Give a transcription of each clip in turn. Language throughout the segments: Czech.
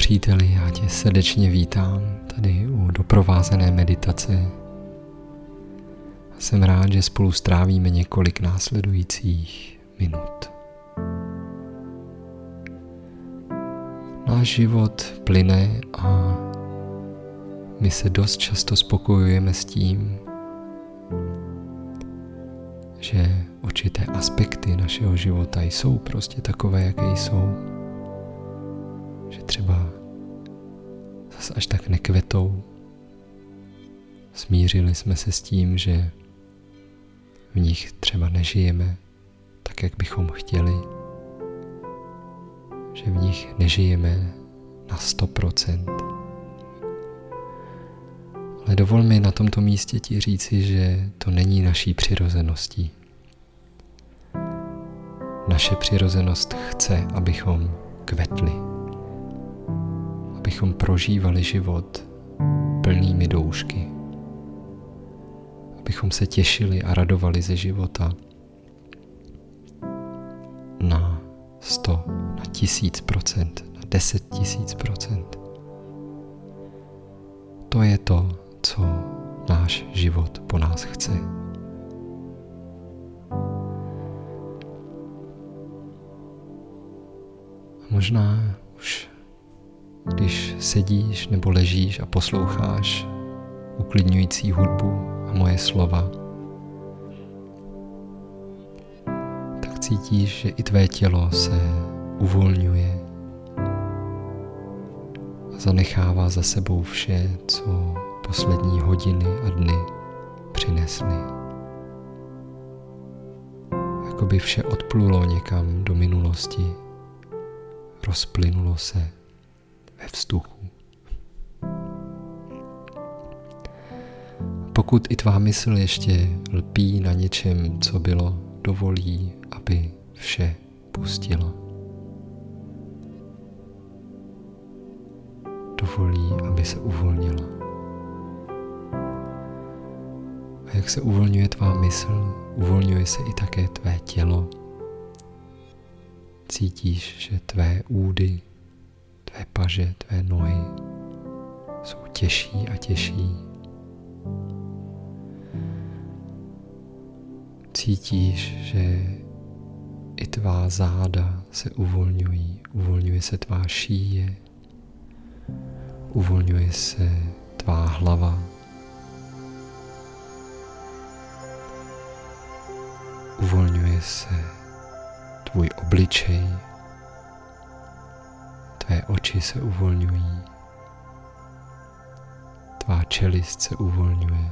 Příteli, já tě srdečně vítám tady u doprovázené meditace. Jsem rád, že spolu strávíme několik následujících minut. Náš život plyne a my se dost často spokojujeme s tím, že určité aspekty našeho života jsou prostě takové, jaké jsou. Že třeba zas až tak nekvetou. Smířili jsme se s tím, že v nich třeba nežijeme tak, jak bychom chtěli. Že v nich nežijeme na 100%. Ale dovol mi na tomto místě ti říci, že to není naší přirozeností. Naše přirozenost chce, abychom kvetli, abychom prožívali život plnými doušky, abychom se těšili a radovali ze života na 100, na tisíc procent, na deset tisíc procent. To je to, co náš život po nás chce. A možná když sedíš nebo ležíš a posloucháš uklidňující hudbu a moje slova, tak cítíš, že i tvé tělo se uvolňuje a zanechává za sebou vše, co poslední hodiny a dny přinesly. Jako by vše odplulo někam do minulosti, rozplynulo se ve vzduchu. Pokud i tvá mysl ještě lpí na něčem, co bylo, dovolí, aby vše pustila. Dovolí, aby se uvolnila. A jak se uvolňuje tvá mysl, uvolňuje se i také tvé tělo. Cítíš, že tvé údy, tvé paže, tvé nohy jsou těžší a těžší. Cítíš, že i tvá záda se uvolňují, uvolňuje se tvá šíje, uvolňuje se tvá hlava, Uvolňuje se tvůj obličej, tvé oči se uvolňují, tvá čelist se uvolňuje,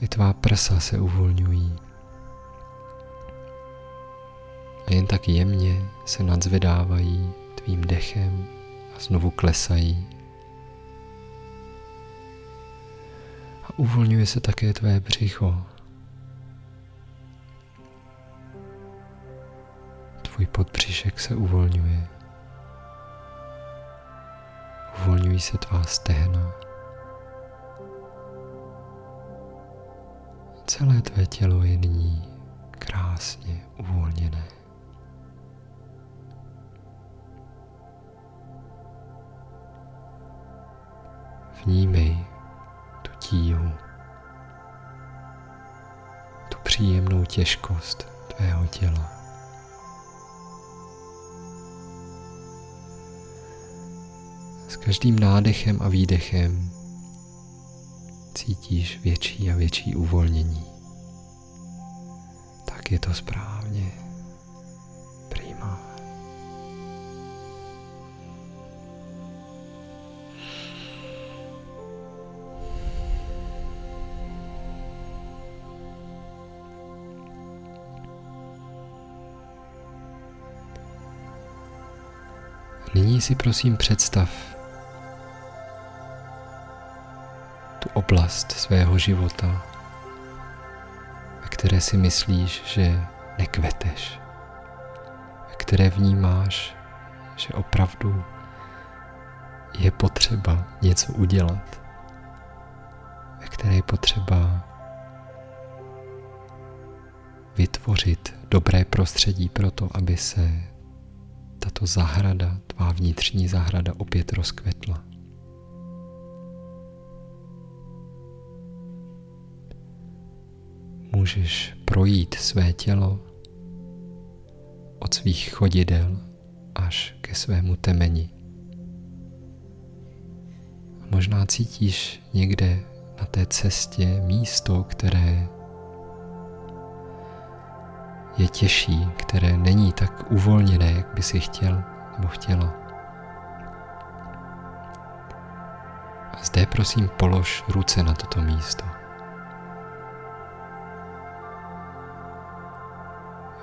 i tvá prsa se uvolňují. A jen tak jemně se nadzvedávají tvým dechem a znovu klesají uvolňuje se také tvé břicho. Tvůj podbřišek se uvolňuje. Uvolňují se tvá stehna. Celé tvé tělo je nyní krásně uvolněné. Vnímej, tíhu, tu příjemnou těžkost tvého těla. Každým nádechem a výdechem cítíš větší a větší uvolnění. Tak je to správně. Nyní si prosím představ oblast svého života, ve které si myslíš, že nekveteš, ve které vnímáš, že opravdu je potřeba něco udělat, ve které je potřeba vytvořit dobré prostředí pro to, aby se tato zahrada, tvá vnitřní zahrada opět rozkvetla. Můžeš projít své tělo od svých chodidel až ke svému temeni. Možná cítíš někde na té cestě místo, které je těžší, které není tak uvolněné, jak by si chtěl nebo chtěla. A zde prosím polož ruce na toto místo.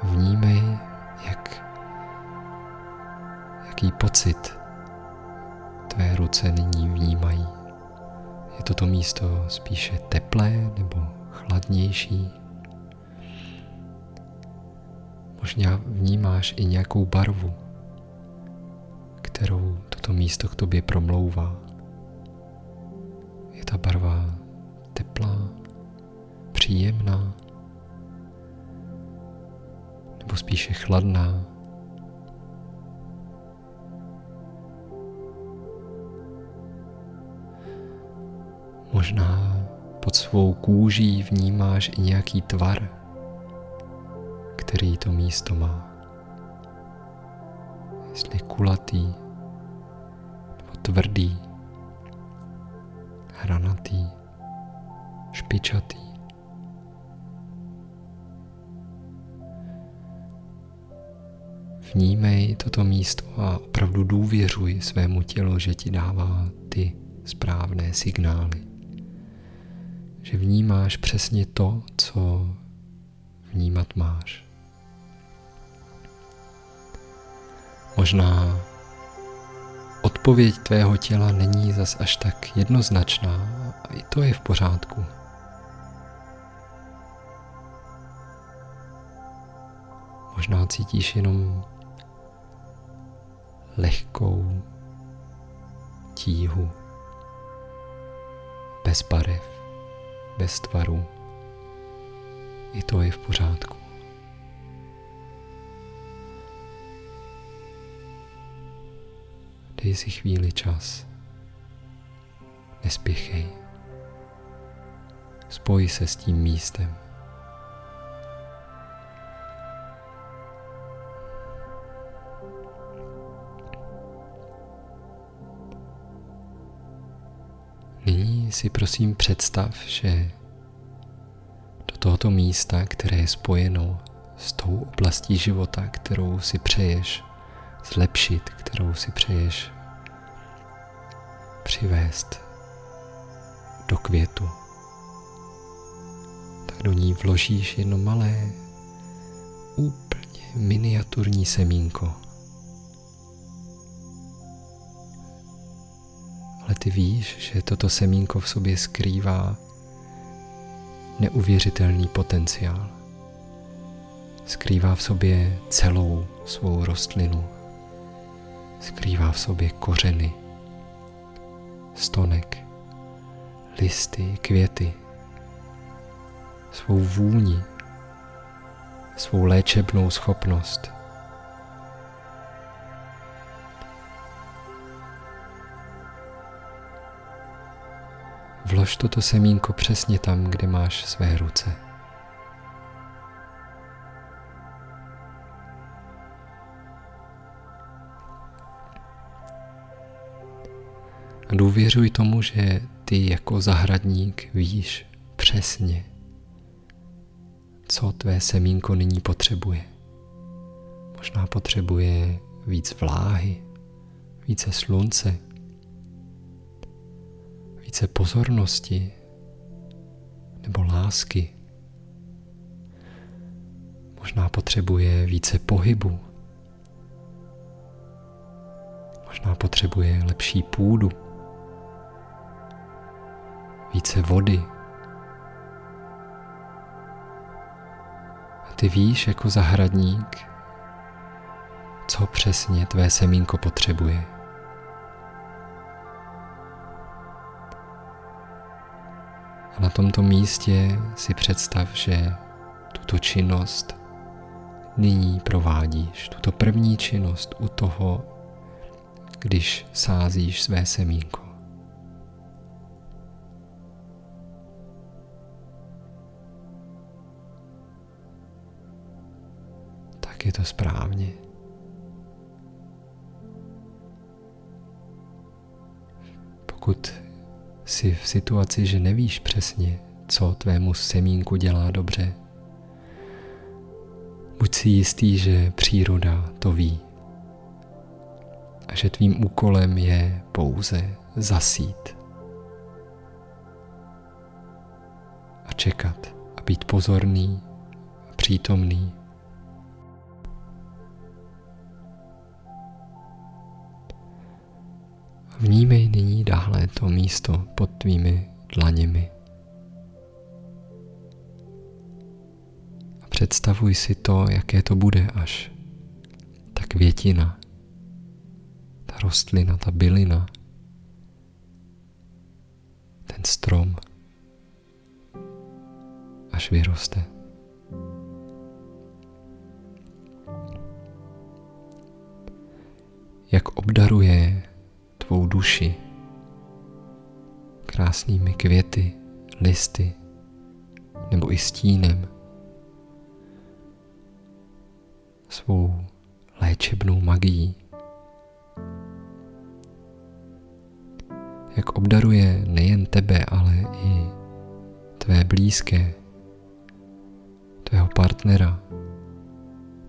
Vnímej, jak, jaký pocit tvé ruce nyní vnímají. Je toto místo spíše teplé nebo chladnější? Možná vnímáš i nějakou barvu, kterou toto místo k tobě promlouvá. Je ta barva teplá, příjemná, spíše chladná. Možná pod svou kůží vnímáš i nějaký tvar, který to místo má. Jestli kulatý, nebo tvrdý, hranatý, špičatý. Vnímej toto místo a opravdu důvěřuj svému tělu, že ti dává ty správné signály. Že vnímáš přesně to, co vnímat máš. Možná odpověď tvého těla není zas až tak jednoznačná a i to je v pořádku. Možná cítíš jenom lehkou tíhu, bez barev, bez tvaru. I to je v pořádku. Dej si chvíli čas. Nespěchej. Spoj se s tím místem. Si prosím představ, že do tohoto místa, které je spojeno s tou oblastí života, kterou si přeješ zlepšit, kterou si přeješ přivést do květu, tak do ní vložíš jedno malé, úplně miniaturní semínko. Ale ty víš, že toto semínko v sobě skrývá neuvěřitelný potenciál. Skrývá v sobě celou svou rostlinu. Skrývá v sobě kořeny, stonek, listy, květy, svou vůni, svou léčebnou schopnost. Vlož toto semínko přesně tam, kde máš své ruce. A důvěřuj tomu, že ty jako zahradník víš přesně, co tvé semínko nyní potřebuje. Možná potřebuje víc vláhy, více slunce, více pozornosti nebo lásky. Možná potřebuje více pohybu. Možná potřebuje lepší půdu více vody. A ty víš jako zahradník, co přesně tvé semínko potřebuje. A na tomto místě si představ, že tuto činnost nyní provádíš tuto první činnost u toho, když sázíš své semínko. Tak je to správně. Pokud jsi v situaci, že nevíš přesně, co tvému semínku dělá dobře, buď si jistý, že příroda to ví. A že tvým úkolem je pouze zasít. A čekat a být pozorný a přítomný. Vnímej nyní dále to místo pod tvými dlaněmi. A představuj si to, jaké to bude, až ta květina rostlina, ta bylina, ten strom, až vyroste. Jak obdaruje tvou duši. Krásnými květy, listy nebo i stínem, svou léčebnou magií. jak obdaruje nejen tebe, ale i tvé blízké, tvého partnera,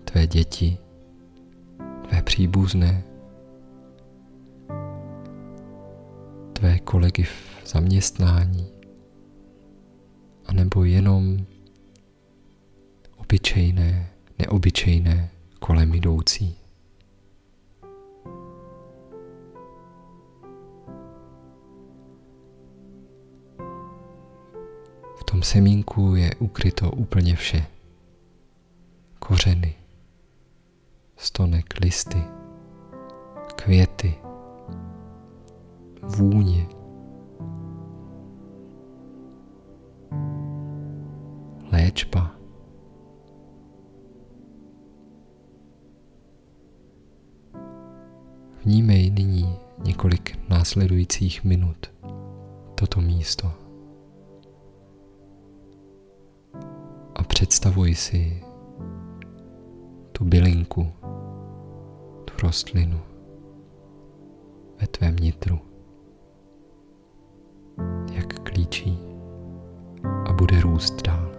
tvé děti, tvé příbuzné, tvé kolegy v zaměstnání, anebo jenom obyčejné, neobyčejné kolem jdoucí. tom semínku je ukryto úplně vše. Kořeny, stonek, listy, květy, vůně, léčba. Vnímej nyní několik následujících minut toto místo. Představuj si tu bylinku, tu rostlinu ve tvém nitru, klíčí a bude růst dál.